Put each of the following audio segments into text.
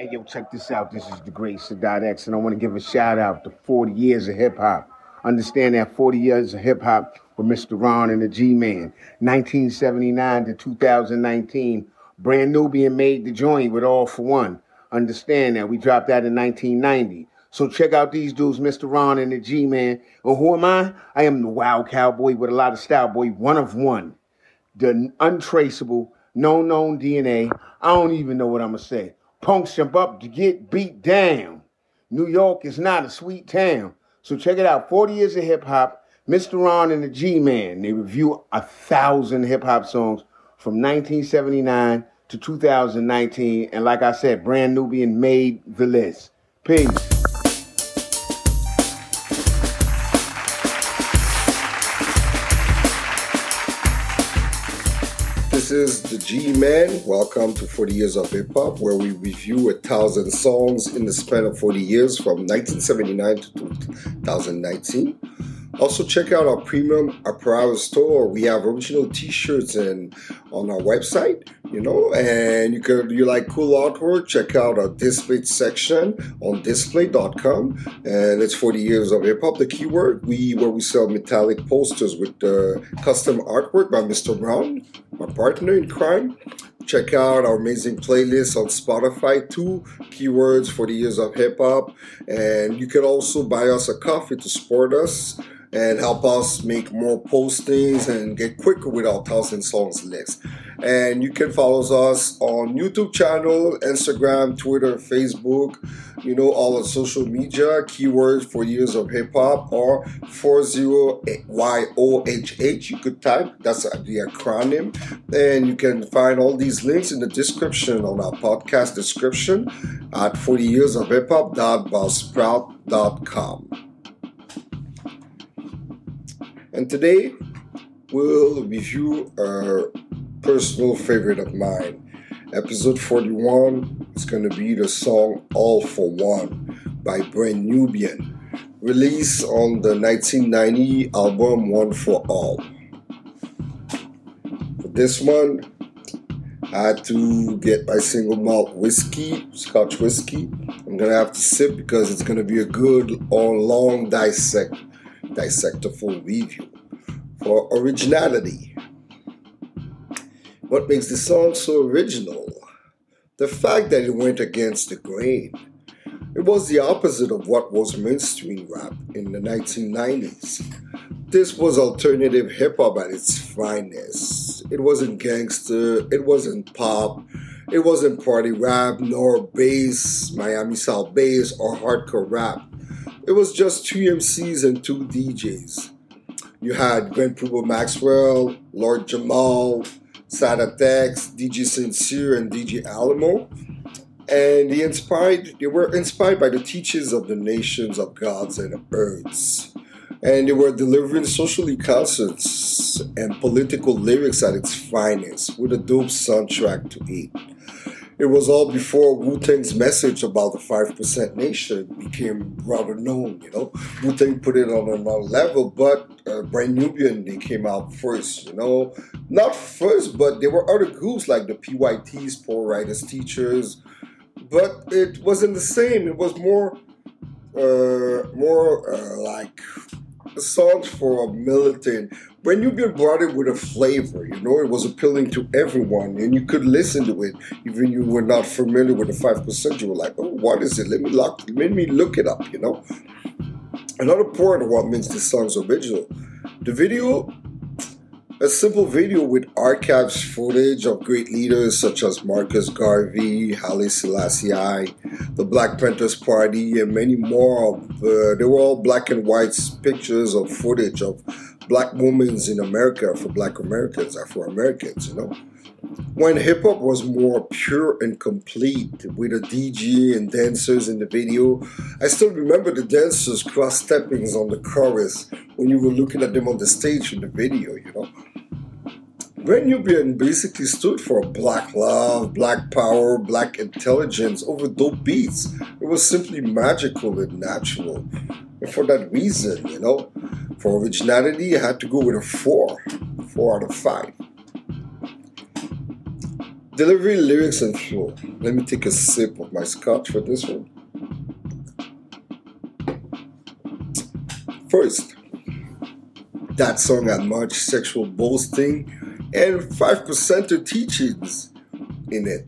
Hey, yo, check this out. This is the great Sadat X, and I want to give a shout out to 40 years of hip hop. Understand that 40 years of hip hop with Mr. Ron and the G Man. 1979 to 2019, Brand Nubian made the joint with All for One. Understand that. We dropped that in 1990. So check out these dudes, Mr. Ron and the G Man. And who am I? I am the wild cowboy with a lot of style, boy, one of one. The untraceable, no known DNA. I don't even know what I'm to say. Punks jump up to get beat down. New York is not a sweet town. So check it out 40 years of hip hop. Mr. Ron and the G Man, they review a thousand hip hop songs from 1979 to 2019. And like I said, Brand Nubian made the list. Peace. Is the G Man. Welcome to 40 Years of Hip Hop, where we review a thousand songs in the span of 40 years from 1979 to 2019. Also, check out our premium apparel store. We have original T-shirts and on our website, you know, and you could you like cool artwork. Check out our Displate section on displate.com, and it's 40 years of hip hop. The keyword we where we sell metallic posters with uh, custom artwork by Mr. Ron, my partner in crime check out our amazing playlist on Spotify. Two keywords for the years of hip hop, and you can also buy us a coffee to support us and help us make more postings and get quicker with our thousand songs list. And you can follow us on YouTube channel, Instagram, Twitter, Facebook, you know, all on social media, keywords for years of hip hop or 40YOHH. You could type, that's the acronym. And you can find all these links in the description on our podcast description at 40 years of hip hop.buzzsprout.com. And today we'll review a personal favorite of mine. Episode 41 is going to be the song All for One by Brand Nubian, released on the 1990 album One for All. For this one, I had to get my single malt whiskey, Scotch whiskey. I'm gonna have to sip because it's gonna be a good or long dissect dissect a full review. For originality, what makes the song so original? The fact that it went against the grain. It was the opposite of what was mainstream rap in the 1990s. This was alternative hip hop at its finest. It wasn't gangster, it wasn't pop, it wasn't party rap, nor bass, Miami South bass, or hardcore rap. It was just two MCs and two DJs. You had Grand Puba Maxwell, Lord Jamar, Sadat X, DJ Sincere, and DJ Alamo. And they inspired they were inspired by the teachings of the nations of gods and earths. And they were delivering socially concerts and political lyrics at its finest with a dope soundtrack to it. It was all before Wu Tang's message about the 5% nation became rather known, you know. Wu Tang put it on another level, but uh, Brand Nubian, they came out first, you know. Not first, but there were other groups like the PYTs, Poor Righteous Teachers, but it wasn't the same. It was more, uh, more uh, like songs for a militant when you've been brought in with a flavor, you know, it was appealing to everyone and you could listen to it. Even you were not familiar with the 5%, you were like, oh, what is it? Let me look, let me look it up, you know. Another part of what makes this song's original. The video, a simple video with archives footage of great leaders such as Marcus Garvey, Haile Selassie the Black Panthers Party, and many more. Of, uh, they were all black and white pictures of footage of black women in America for black Americans, Afro Americans, you know. When hip hop was more pure and complete with a DJ and dancers in the video, I still remember the dancers cross steppings on the chorus when you were looking at them on the stage in the video, you know. Brand Nubian basically stood for black love, black power, black intelligence over dope beats. It was simply magical and natural. And for that reason, you know, for originality, I had to go with a four, four out of five. Delivery, lyrics, and flow. Let me take a sip of my scotch for this one. First, that song had much sexual boasting and 5% of teachings in it.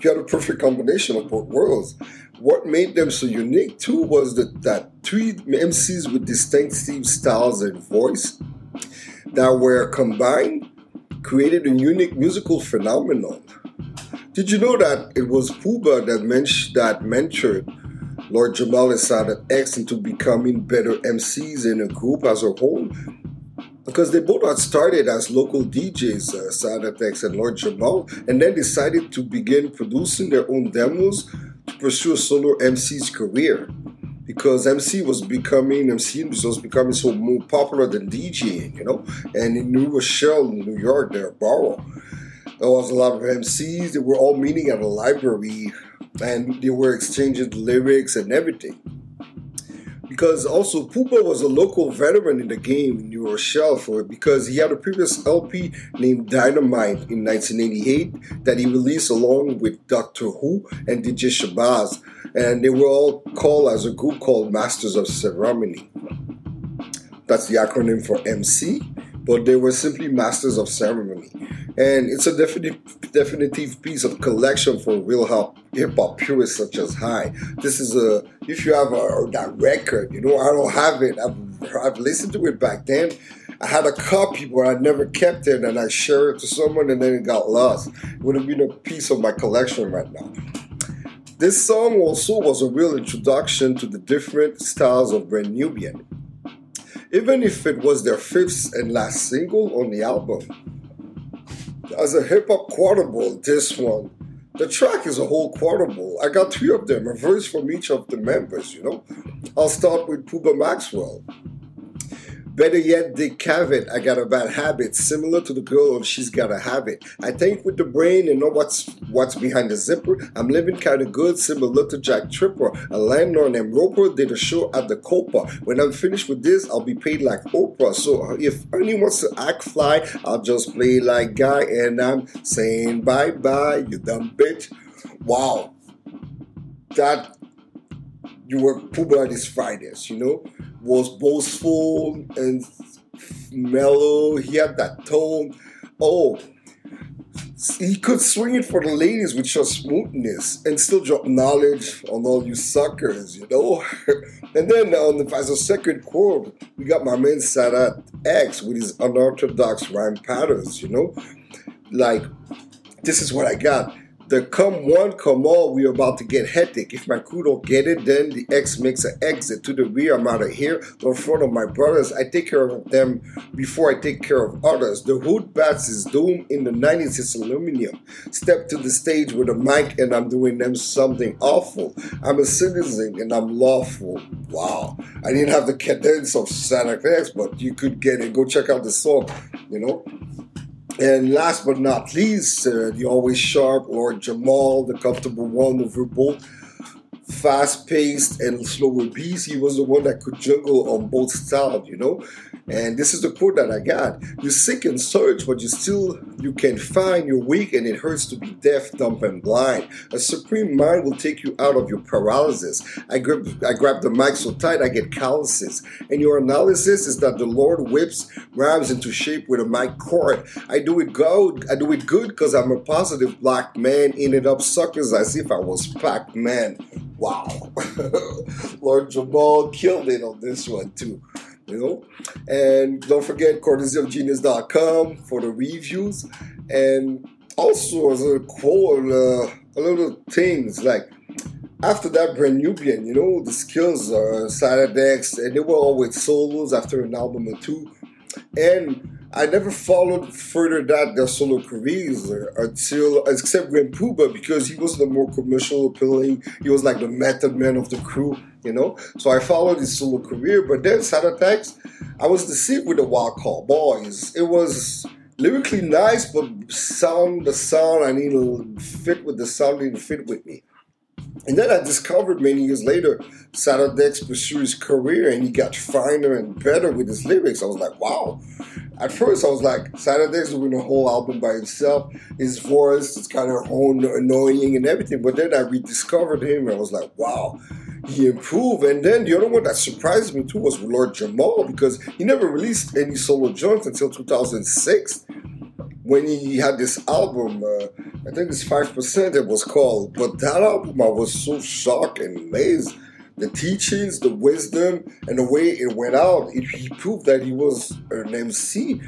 You had a perfect combination of both worlds. What made them so unique too was that, that three MCs with distinctive styles and voice that were combined created a unique musical phenomenon. Did you know that it was Puba that, men- that mentored Lord Jamar and X into becoming better MCs in a group as a whole? Because they both had started as local DJs, uh, X and Lord Jamar, and then decided to begin producing their own demos pursue a solo MC's career because MC was becoming MC was becoming so more popular than DJing, you know. And in New Rochelle, New York, there, Borough, there was a lot of MCs. They were all meeting at a library, and they were exchanging lyrics and everything. Because also Puba was a local veteran in the game in New Rochelle for because he had a previous LP named Dynamite in 1988 that he released along with Doctor Who and DJ Shabazz and they were all called as a group called Masters of Ceremony. That's the acronym for MC, but they were simply Masters of Ceremony. And it's a definitive, definitive piece of collection for real hip hop purists such as High. This is a, if you have a, that record, you know, I don't have it. I've, I've listened to it back then. I had a copy, but I never kept it, and I shared it to someone, and then it got lost. It would have been a piece of my collection right now. This song also was a real introduction to the different styles of Brand Nubian. Even if it was their fifth and last single on the album. As a hip hop quotable, this one, the track is a whole quotable. I got three of them, a verse from each of the members, you know. I'll start with Puba Maxwell. Better yet, Dick Cavett, I got a bad habit, similar to the girl on She's Got a Habit. I think with the brain and know what's what's behind the zipper. I'm living kind of good, similar to Jack Tripper. A landlord named Roper did a show at the Copa. When I'm finished with this, I'll be paid like Oprah. So uh, if Ernie wants to act fly, I'll just play like Guy, and I'm saying bye bye, you dumb bitch. Wow, that you were Puba this Fridays, you know was boastful and mellow. He had that tone. Oh, he could swing it for the ladies with just smoothness and still drop knowledge on all you suckers, you know. and then on the as a second chord, we got my man Sadat X with his unorthodox rhyme patterns, you know. Like, this is what I got the come one, come all, we're about to get hectic. If my crew don't get it, then the X makes an exit to the rear. I'm out of here. in front of my brothers. I take care of them before I take care of others. The hood bats is doom. In the 90s, it's aluminum. Step to the stage with a mic and I'm doing them something awful. I'm a citizen and I'm lawful. Wow. I didn't have the cadence of Sadat X, but you could get it. Go check out the song, you know. And last but not least, uh, the always sharp Lord Jamar, the comfortable one over both fast paced and slower beats. He was the one that could juggle on both styles, you know. And this is the quote that I got. You seek and search, but you still you can find you're weak and it hurts to be deaf, dumb, and blind. A supreme mind will take you out of your paralysis. I grab I grab the mic so tight I get calluses. And your analysis is that the Lord whips rhymes into shape with a mic cord. I do it good. I do it good because I'm a positive black man in it up suckers as if I was Pac-Man. Wow. Lord Jamar killed it on this one too you know. And don't forget courtesyofgenius.com for the reviews. And also as a quote, uh, a little things like after that brand Nubian, you know, the skills are side decks and they were always solos after an album or two. And I never followed further that their solo careers until except when Puba because he was the more commercial appealing. He was like the method man of the crew, you know. So I followed his solo career, but then Sadat I was deceived with the Wild Cowboys. It was lyrically nice, but sound the sound I need to fit with the sound didn't fit with me. And then I discovered many years later, Sadat X pursued his career and he got finer and better with his lyrics. I was like, wow, at first I was like, Saturday's doing a whole album by himself. His voice is kind of annoying and everything. But then I rediscovered him and I was like, wow, he improved. And then the other one that surprised me too was Lord Jamar because he never released any solo joints until 2006 when he had this album. Uh, I think it's 5% it was called. But that album, I was so shocked and amazed the teachings, the wisdom, and the way it went out, it, he proved that he was an MC.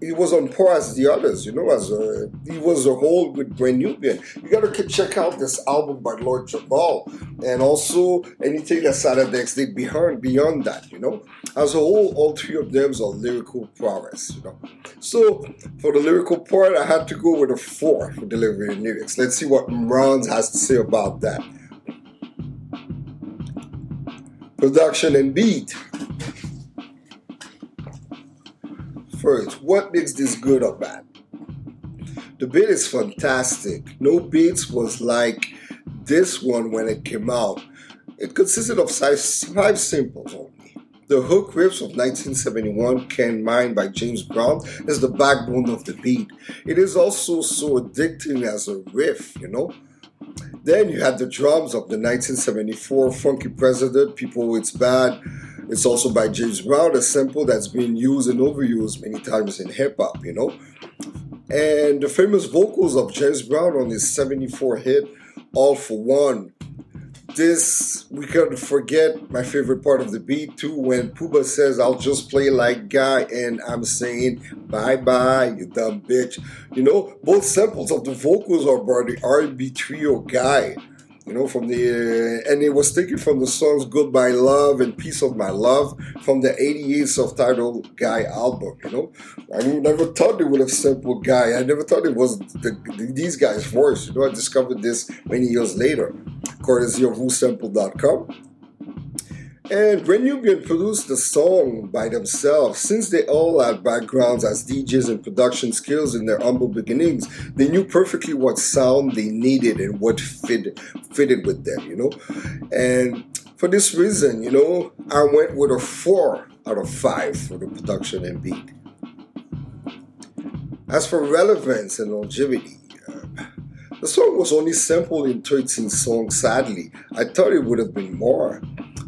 He was on par as the others, you know, as a, he was a whole with Brand Nubian. You gotta check out this album by Lord Jamar, and also anything that Saturdays did beyond beyond that, you know. As a whole, all three of them are lyrical prowess, you know. So for the lyrical part, I had to go with a four for delivering lyrics. Let's see what Mrons has to say about that production and beat. First, what makes this good or bad? The beat is fantastic. No Beats was like this one when it came out. It consisted of five, simples only. The hook riffs of 1971, Can Mine by James Brown, is the backbone of the beat. It is also so addicting as a riff, you know? Then you had the drums of the 1974 Funky President, People It's Bad. It's also by James Brown, a sample that's been used and overused many times in hip hop, you know. And the famous vocals of James Brown on his 74 hit, All for One, this we can forget my favorite part of the beat too when Puba says I'll just play like guy and I'm saying bye bye you dumb bitch you know both samples of the vocals are by the R&B trio guy you know, from the, uh, and it was taken from the songs Goodbye Love and Piece of My Love from the 88 self-titled Guy album, you know. I never thought they would have sampled Guy. I never thought it was the, these guys' voice, you know. I discovered this many years later, courtesy of whosampled.com. And Brand Nubian produced the song by themselves. Since they all had backgrounds as DJs and production skills in their humble beginnings, they knew perfectly what sound they needed and what fit, fitted with them, you know. And for this reason, you know, I went with a four out of five for the production and beat. As for relevance and longevity, the song was only sampled in 13 songs, sadly. I thought it would have been more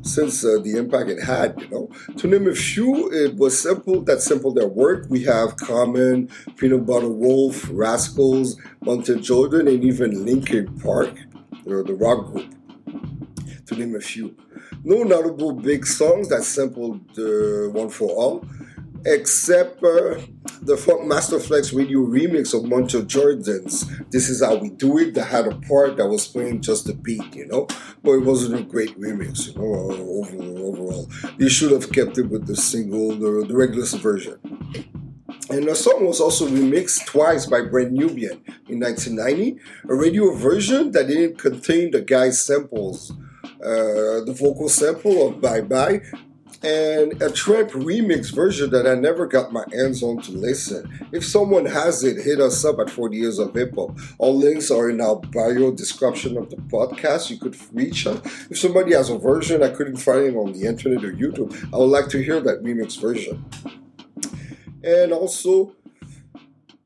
since uh, the impact it had, you know. To name a few, it was simple, that simple their work. We have Common, Peanut Butter Wolf, Rascals, Montell Jordan, and even Linkin Park, the rock group, to name a few. No notable big songs that sampled uh, One for All except uh, the Funkmaster Flex radio remix of Montell Jordan's This Is How We Do It that had a part that was playing just the beat, you know. But it wasn't a great remix, you know, overall. overall. You should have kept it with the single, the, the regular version. And the song was also remixed twice by Brand Nubian in 1990, a radio version that didn't contain the guy's samples. Uh, the vocal sample of Bye Bye and a Tramp remix version that I never got my hands on to listen. If someone has it, hit us up at 40 Years of Hip Hop. All links are in our bio description of the podcast. You could reach us. If somebody has a version I couldn't find it on the internet or YouTube, I would like to hear that remix version. And also,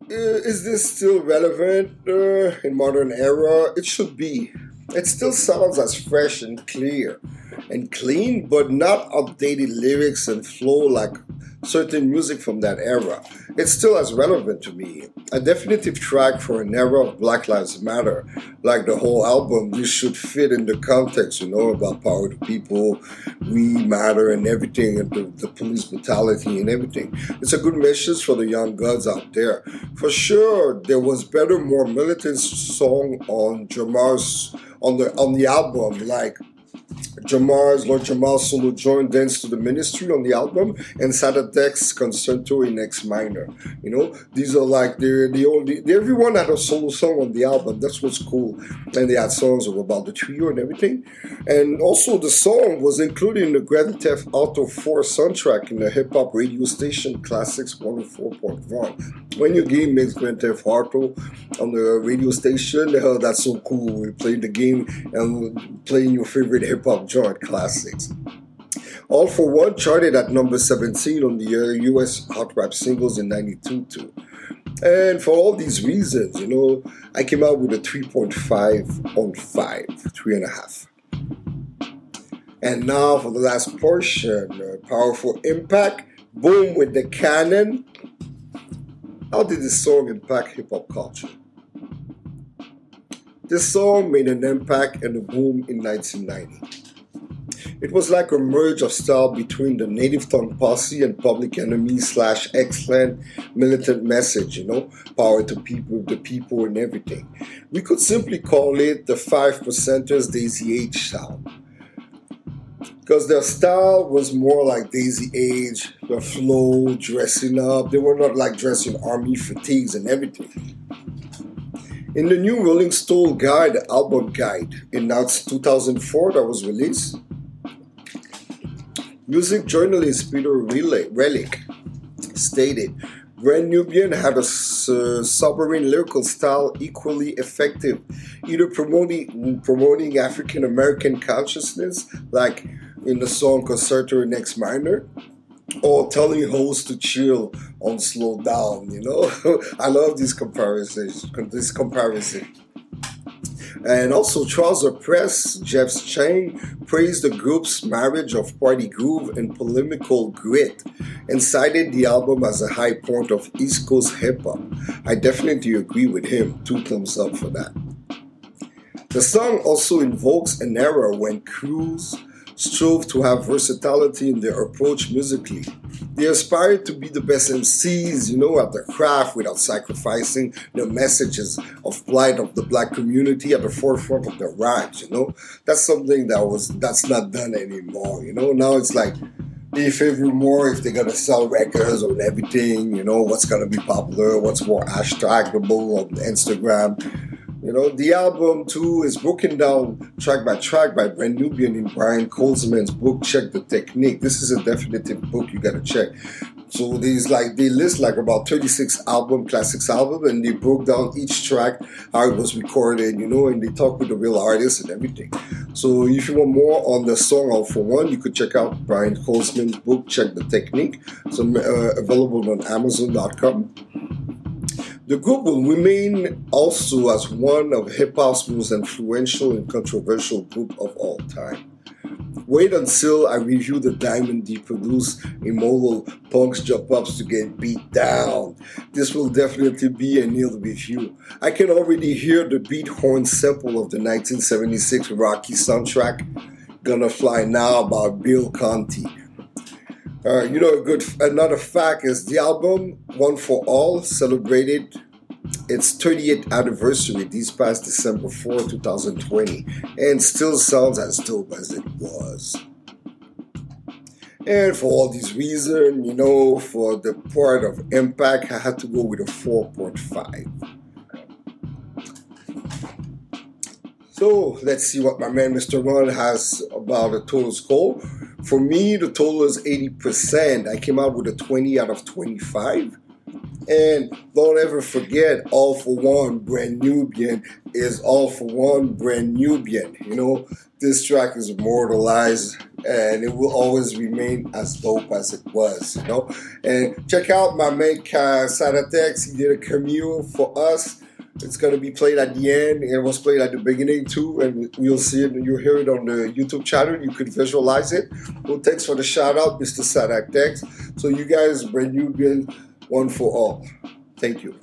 is this still relevant uh, in modern era? It should be. It still sounds as fresh and clear and clean, but not updated lyrics and flow like certain music from that era. It's still as relevant to me. A definitive track for an era of Black Lives Matter, like the whole album, this should fit in the context, you know, about power to people, we matter and everything, and the, the police brutality and everything. It's a good message for the young gods out there. For sure, there was better, more militant song on Jamar's on the on the album, like Jamar's Lord Jamar's solo joined Dance to the Ministry on the album and Saturdays Concerto in X minor. You know, these are like they're the only everyone had a solo song on the album. That's what's cool. And they had songs of about the trio and everything. And also the song was included in the Grand Theft Auto 4 soundtrack in the hip hop radio station Classics 104.1. When your game makes Grand Theft Auto on the radio station, hell, that's so cool. We played the game and playing your favorite hip hop joint classics. All for One charted at number 17 on the US Hot Rap Singles in 92 too. And for all these reasons, you know, I came out with a 3.5 on 5, 3.5. And now for the last portion, uh, Powerful Impact, Boom with the Cannon. How did this song impact hip hop culture? This song made an impact and a boom in 1990. It was like a merge of style between the Native Tongue Posse and Public Enemy slash X-Clan militant message, you know, power to people, the people, and everything. We could simply call it the Five Percenters Daisy Age style. Because their style was more like Daisy Age, the flow, dressing up. They were not like dressing army fatigues and everything. In the new Rolling Stone Guide album guide, in 2004 that was released, Music journalist Peter Relic stated Brand Nubian had a sovereign lyrical style equally effective, either promoting promoting African American consciousness, like in the song Concerto in X Minor, or telling hoes to chill on slow down. You know, I love this comparison. This comparison. And also, Trouser Press, Jeff Chang, praised the group's marriage of party groove and polemical grit and cited the album as a high point of East Coast hip hop. I definitely agree with him. Two thumbs up for that. The song also invokes an era when crews strove to have versatility in their approach musically. They aspire to be the best MCs, you know, at their craft without sacrificing the messages of plight of the black community at the forefront of their rhymes, you know. That's something that was that's not done anymore, you know. Now it's like they favor more if they're gonna sell records or everything, you know, what's gonna be popular, what's more hashtagable on Instagram you know, the album too is broken down track by track by Brand Nubian in Brian Coleman's book, Check the Technique. This is a definitive book you gotta check. So these like they list like about 36 album classics album and they broke down each track how it was recorded, you know, and they talk with the real artists and everything. So if you want more on the song All for One, you could check out Brian Coleman's book, Check the Technique. So uh, available on Amazon.com. The group will remain also as one of hip hop's most influential and controversial group of all time. Wait until I review the Diamond D produced Immortal Punks Jump Ups to get beat down. This will definitely be a nailed review. I can already hear the beat horn sample of the 1976 Rocky soundtrack, Gonna Fly Now by Bill Conti. Uh, you know, a good another fact is the album One for All celebrated its 38th anniversary this past December 4, 2020, and still sounds as dope as it was. And for all these reasons, you know, for the part of impact, I had to go with a 4.5. So let's see what my man Mr. Ron has about the total score. For me, the total is 80%. I came out with a 20 out of 25. And don't ever forget, All for One Brand Nubian is All for One Brand Nubian. You know, this track is immortalized and it will always remain as dope as it was, you know. And check out my man Kai Sadat X, he did a cameo for us it's to be played at the end. It was played at the beginning too, and you'll see it. You'll hear it on the YouTube channel. You could visualize it. Well, thanks for the shout out, Mr. Sadat X. So you guys, brand new, been one for all. Thank you.